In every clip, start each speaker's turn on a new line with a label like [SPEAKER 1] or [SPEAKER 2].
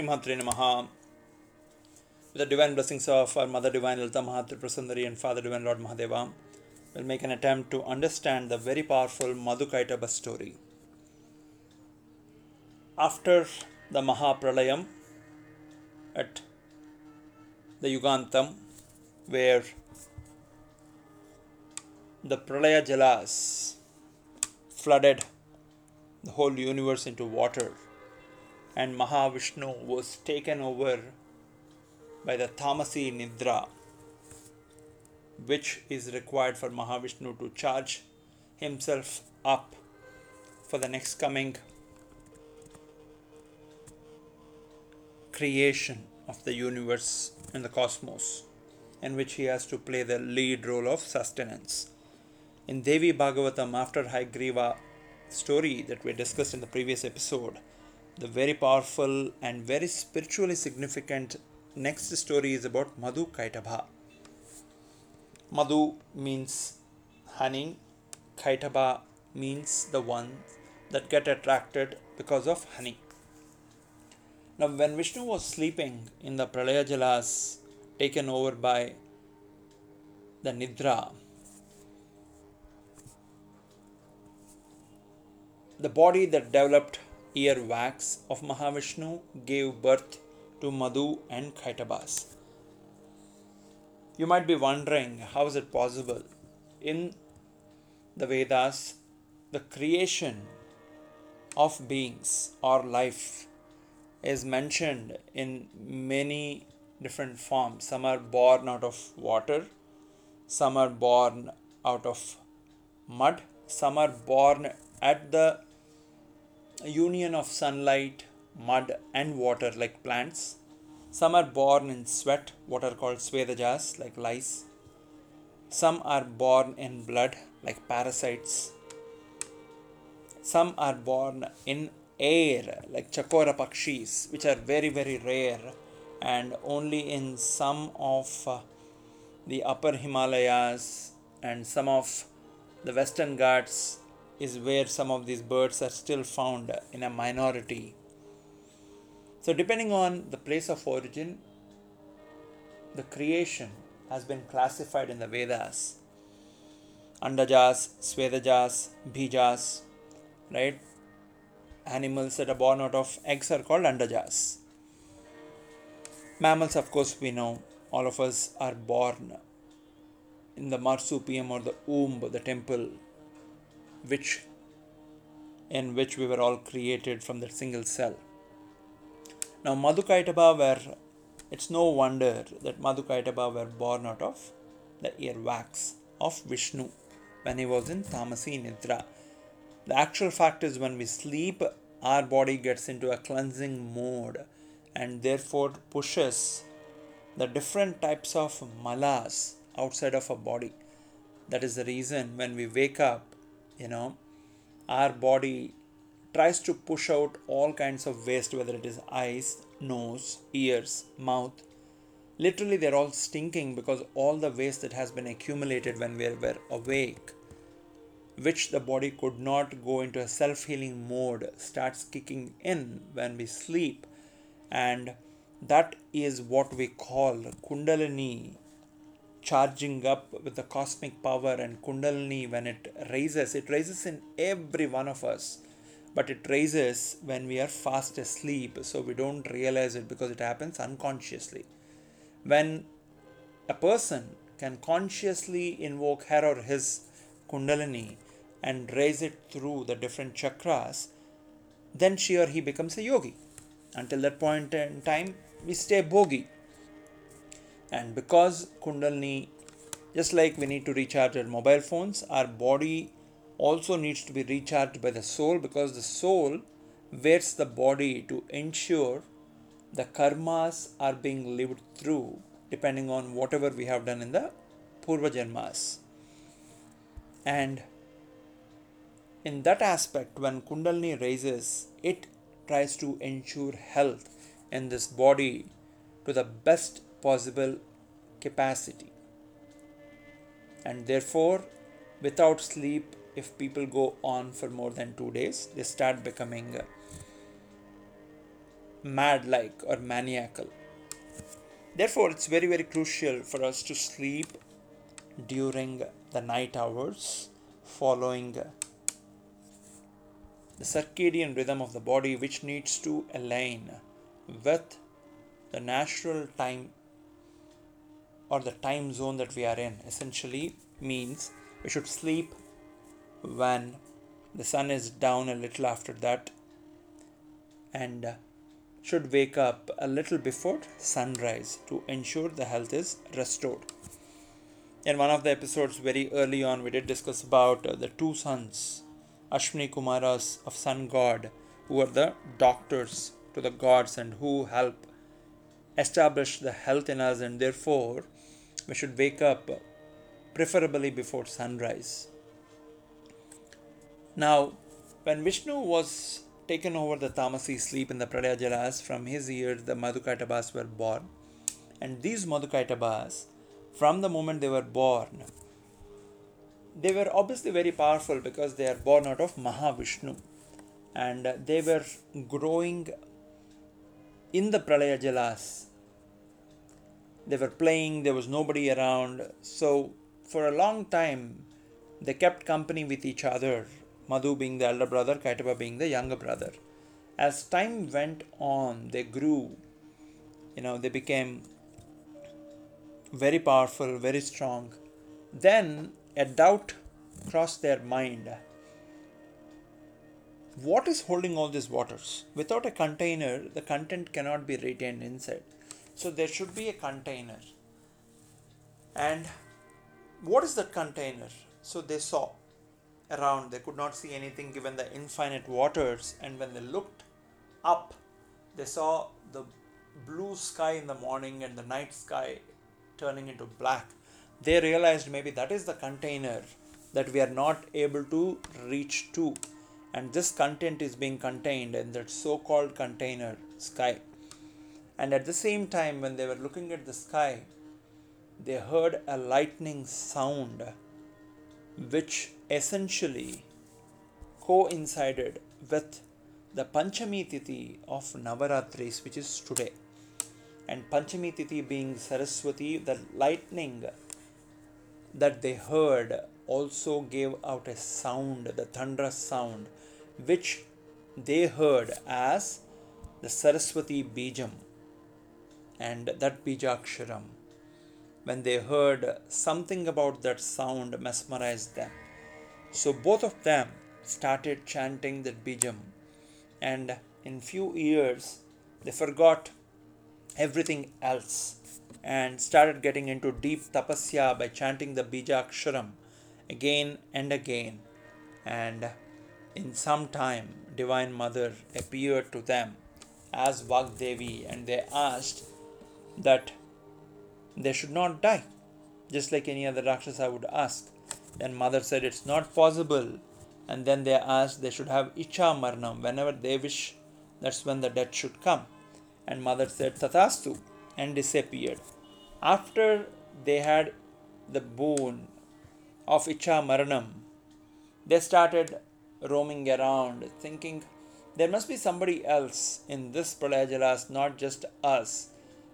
[SPEAKER 1] Namaha. With the divine blessings of our Mother Divine Lalita Maha Tripurasundari and Father Divine Lord Mahadeva, we'll make an attempt to understand the very powerful Madhukaitaba story. After the Mahapralayam at the Yugantam, where the Pralaya Jalas flooded the whole universe into water, and Mahavishnu was taken over by the Tamasi Nidra, which is required for Mahavishnu to charge himself up for the next coming creation of the universe and the cosmos, in which he has to play the lead role of sustenance. In Devi Bhagavatam, after Hayagriva story that we discussed in the previous episode, the very powerful and very spiritually significant next story is about Madhu Kaitabha. Madhu means honey, Kaitaba means the ones that get attracted because of honey. Now, when Vishnu was sleeping in the Pralaya Jalas taken over by the Nidra, the body that developed ear wax of Mahavishnu gave birth to Madhu and Kaitabas. You might be wondering how is it possible? In the Vedas, the creation of beings or life is mentioned in many different forms. Some are born out of water, some are born out of mud, some are born at the union of sunlight, mud, and water, like plants. Some are born in sweat, what are called Svedajas, like lice. Some are born in blood, like parasites. Some are born in air, like Chakora Pakshis, which are very, very rare and only in some of uh, the upper Himalayas and some of the western Ghats is where some of these birds are still found in a minority. So, depending on the place of origin, the creation has been classified in the Vedas. Andajas, Svedajas, Bhijas, right? Animals that are born out of eggs are called Andajas. Mammals, of course, we know all of us are born in the marsupium or the womb, the temple, which in which we were all created from that single cell. Now, Madhukaitaba were, it's no wonder that Madhukaitaba were born out of the earwax of Vishnu when he was in Tamasi Nidra. The actual fact is, when we sleep, our body gets into a cleansing mode and therefore pushes the different types of malas outside of our body. That is the reason when we wake up, you know, our body tries to push out all kinds of waste, whether it is eyes, nose, ears, mouth. Literally, they're all stinking because all the waste that has been accumulated when we were awake, which the body could not go into a self healing mode, starts kicking in when we sleep. And that is what we call Kundalini charging up with the cosmic power and Kundalini when it raises, it raises in every one of us but it raises when we are fast asleep so we don't realize it because it happens unconsciously. When a person can consciously invoke her or his kundalini and raise it through the different chakras then she or he becomes a yogi. Until that point in time we stay bhogi and because kundalini just like we need to recharge our mobile phones our body also needs to be recharged by the soul because the soul wears the body to ensure the karmas are being lived through depending on whatever we have done in the purva janmas and in that aspect when kundalini raises it tries to ensure health in this body to the best possible capacity and therefore without sleep if people go on for more than two days they start becoming uh, mad like or maniacal. Therefore, it's very, very crucial for us to sleep during the night hours following uh, the circadian rhythm of the body, which needs to align with the natural time or the time zone that we are in. Essentially, means we should sleep when the sun is down a little after that and should wake up a little before sunrise to ensure the health is restored. In one of the episodes, very early on, we did discuss about uh, the two sons, Ashwini Kumaras of Sun God, who are the doctors to the gods and who help establish the health in us, and therefore we should wake up preferably before sunrise. Now, when Vishnu was taken over the Tamasi sleep in the Pralaya Jalas, from his ears the Madhukaitabhas were born. And these Madhukaitabhas, from the moment they were born, they were obviously very powerful because they are born out of Mahavishnu. And they were growing in the Pralaya Jalas. They were playing, there was nobody around. So, for a long time, they kept company with each other Madhu being the elder brother, Kaitaba being the younger brother. As time went on, they grew, you know, they became very powerful, very strong. Then a doubt crossed their mind. What is holding all these waters? Without a container, the content cannot be retained inside. So there should be a container. And what is that container? So they saw around. They could not see anything given the infinite waters. And when they looked up, they saw the blue sky in the morning and the night sky turning into black. They realized maybe that is the container that we are not able to reach to. And this content is being contained in that so called container sky. And at the same time, when they were looking at the sky, they heard a lightning sound which essentially coincided with the Panchami Tithi of Navaratris, which is today. And Panchami Tithi being Saraswati, the lightning that they heard also gave out a sound, the thunderous sound, which they heard as the Saraswati Bijam and that Bijaksharam when they heard something about that sound mesmerized them. So both of them started chanting that bijam and in few years they forgot everything else and started getting into deep tapasya by chanting the bijaksharam again and again and in some time divine mother appeared to them as Vagdevi and they asked that they should not die, just like any other Rakshasa would ask. Then mother said it's not possible. And then they asked they should have Icha Maranam. Whenever they wish, that's when the death should come. And mother said Tathastu and disappeared. After they had the boon of Icha Maranam, they started roaming around thinking there must be somebody else in this Pralayajalas, not just us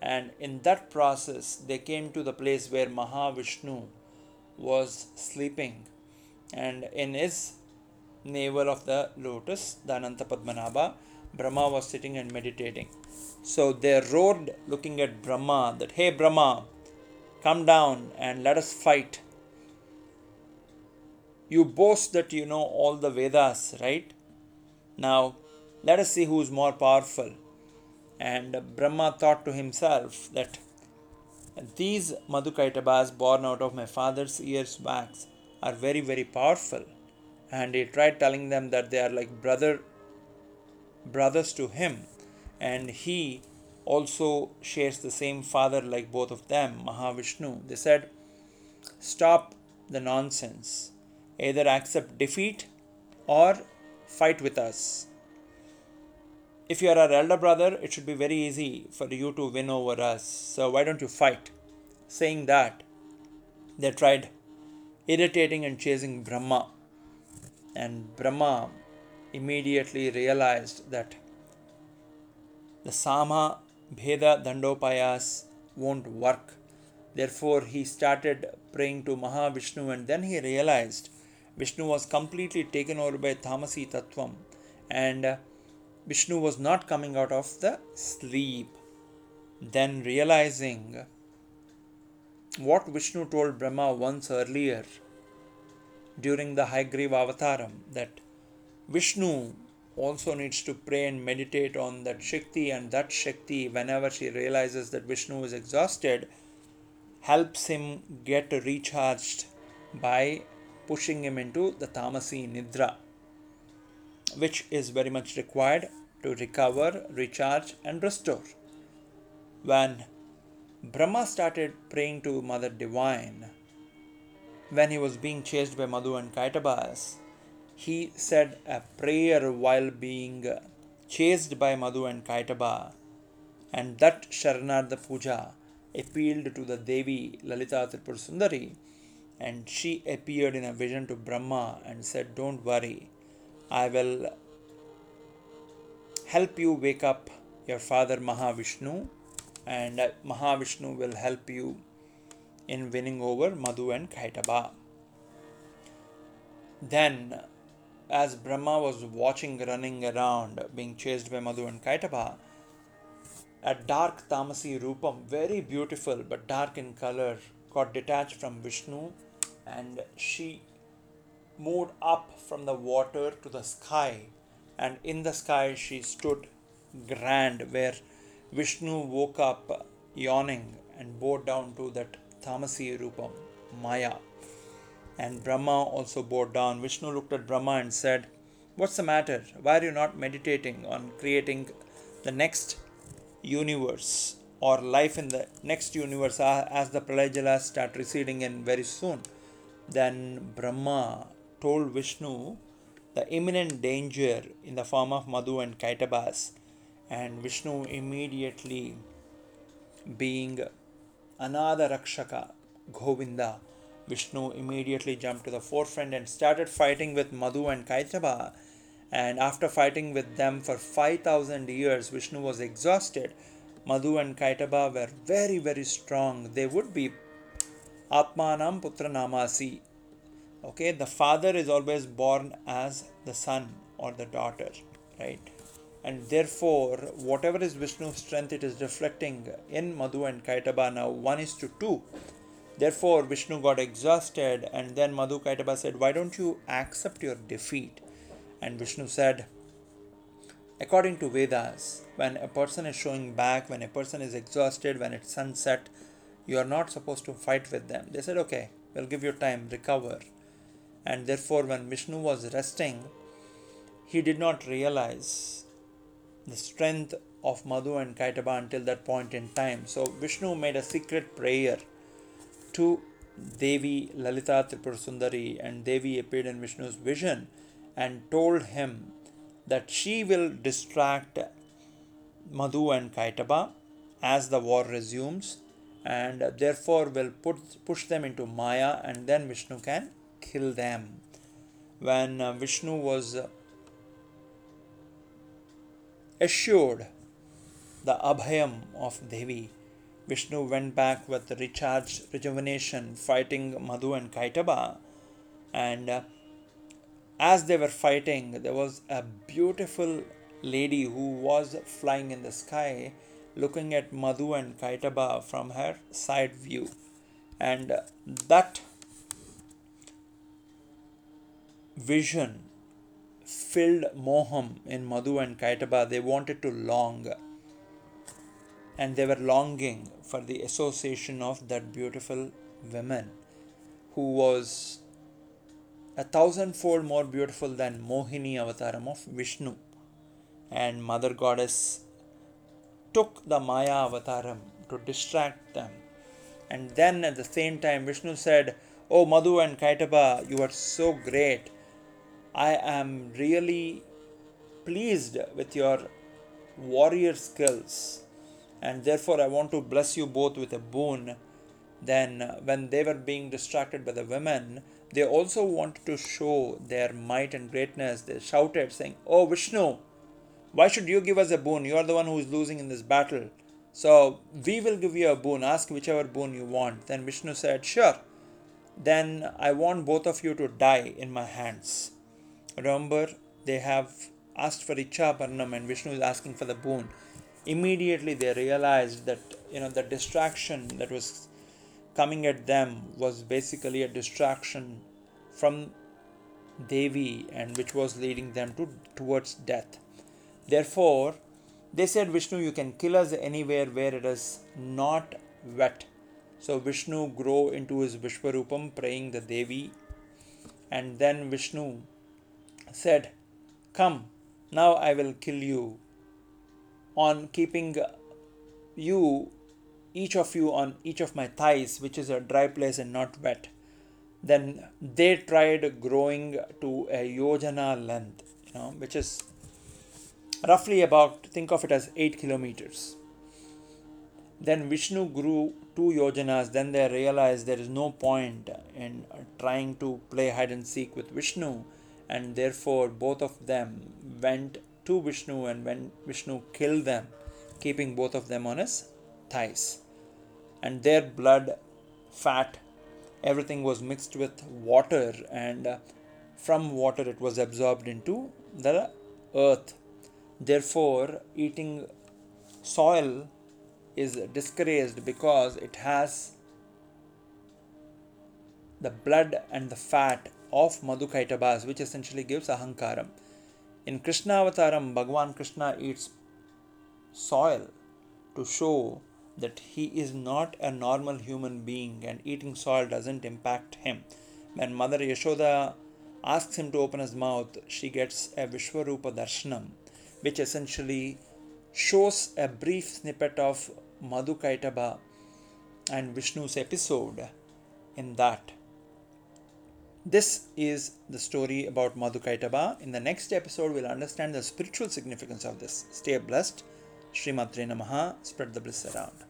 [SPEAKER 1] and in that process they came to the place where Mahavishnu was sleeping and in his navel of the lotus, the Ananta Padmanabha, Brahma was sitting and meditating. So they roared looking at Brahma that, Hey Brahma, come down and let us fight. You boast that you know all the Vedas, right? Now let us see who is more powerful. And Brahma thought to himself that these Madhukaitabhas born out of my father's ears wax are very, very powerful. And he tried telling them that they are like brother brothers to him. And he also shares the same father like both of them, Mahavishnu. They said, Stop the nonsense. Either accept defeat or fight with us if you are our elder brother, it should be very easy for you to win over us. So why don't you fight? Saying that, they tried irritating and chasing Brahma. And Brahma immediately realized that the Sama Bheda Dandopayas won't work. Therefore, he started praying to Mahavishnu and then he realized Vishnu was completely taken over by Tamasi Tattvam and Vishnu was not coming out of the sleep. Then, realizing what Vishnu told Brahma once earlier during the Hayagriva Avataram that Vishnu also needs to pray and meditate on that Shakti, and that Shakti, whenever she realizes that Vishnu is exhausted, helps him get recharged by pushing him into the Tamasi Nidra, which is very much required to recover, recharge, and restore. When Brahma started praying to Mother Divine, when he was being chased by Madhu and Kaitabas, he said a prayer while being chased by Madhu and Kaitaba, and that Sharanarda Puja appealed to the Devi Lalita Tripur Sundari, and she appeared in a vision to Brahma and said, Don't worry, I will help you wake up your father Mahavishnu, and Mahavishnu will help you in winning over Madhu and Kaitaba. Then, as Brahma was watching running around, being chased by Madhu and Kaitaba, a dark Tamasi Rupam, very beautiful but dark in color, got detached from Vishnu and she moved up from the water to the sky. And in the sky, she stood grand, where Vishnu woke up yawning and bowed down to that Tamasi Rupam, Maya. And Brahma also bowed down. Vishnu looked at Brahma and said, What's the matter? Why are you not meditating on creating the next universe or life in the next universe as the Pralayajalas start receding in very soon? Then Brahma told Vishnu the imminent danger in the form of Madhu and Kaitabas, and Vishnu immediately being another Rakshaka, Govinda, Vishnu immediately jumped to the forefront and started fighting with Madhu and Kaitaba. And after fighting with them for 5000 years, Vishnu was exhausted. Madhu and Kaitaba were very, very strong. They would be Atmanam Putra Namasi. Okay, the father is always born as the son or the daughter, right? And therefore, whatever is Vishnu's strength, it is reflecting in Madhu and Kaitaba now 1 is to 2 Therefore, Vishnu got exhausted, and then Madhu Kaitaba said, Why don't you accept your defeat? And Vishnu said, According to Vedas, when a person is showing back, when a person is exhausted, when it's sunset, you are not supposed to fight with them. They said, Okay, we'll give you time, recover. And therefore, when Vishnu was resting, he did not realize the strength of Madhu and Kaitaba until that point in time. So, Vishnu made a secret prayer to Devi Lalita Tripur Sundari, and Devi appeared in Vishnu's vision and told him that she will distract Madhu and Kaitaba as the war resumes and therefore will put, push them into Maya and then Vishnu can kill them. When uh, Vishnu was assured the Abhayam of Devi, Vishnu went back with recharge, rejuvenation, fighting Madhu and Kaitaba. And uh, as they were fighting, there was a beautiful lady who was flying in the sky, looking at Madhu and Kaitaba from her side view. And uh, that vision filled Moham in Madhu and Kaitaba. They wanted to long and they were longing for the association of that beautiful woman who was a thousandfold more beautiful than Mohini avataram of Vishnu. And Mother Goddess took the Maya avataram to distract them. And then at the same time, Vishnu said, Oh Madhu and Kaitaba, you are so great. I am really pleased with your warrior skills and therefore I want to bless you both with a boon. Then, when they were being distracted by the women, they also wanted to show their might and greatness. They shouted, saying, Oh Vishnu, Why should you give us a boon? You are the one who is losing in this battle. So we will give you a boon. Ask whichever boon you want. Then Vishnu said, Sure. Then I want both of you to die in my hands. Remember, they have asked for Icha Maranam and Vishnu is asking for the boon. Immediately they realized that you know the distraction that was coming at them was basically a distraction from Devi and which was leading them to towards death. Therefore, they said, Vishnu, you can kill us anywhere where it is not wet. So Vishnu grow into his Vishwarupam, praying the Devi. And then Vishnu said, Come, now I will kill you. On keeping you, each of you, on each of my thighs, which is a dry place and not wet. Then they tried growing to a yojana length, you know, which is roughly about think of it as 8 kilometers then vishnu grew two yojanas then they realized there is no point in trying to play hide and seek with vishnu and therefore both of them went to vishnu and when vishnu killed them keeping both of them on his thighs. And their blood fat everything was mixed with water and uh, from water it was absorbed into the earth. Therefore, eating soil is discouraged because it has the blood and the fat of Madhukaitabhas, which essentially gives Ahankaram. In Krishna Avataram, Bhagavan Krishna eats soil to show that he is not a normal human being and eating soil doesn't impact him. When Mother Yashoda asks him to open his mouth, she gets a Vishwarupa Darshanam which essentially shows a brief snippet of Madhu Kaitaba and Vishnu's episode in that. This is the story about Madhu Kaitaba. In the next episode, we'll understand the spiritual significance of this. Stay blessed. Srimatre Namaha. Spread the bliss around.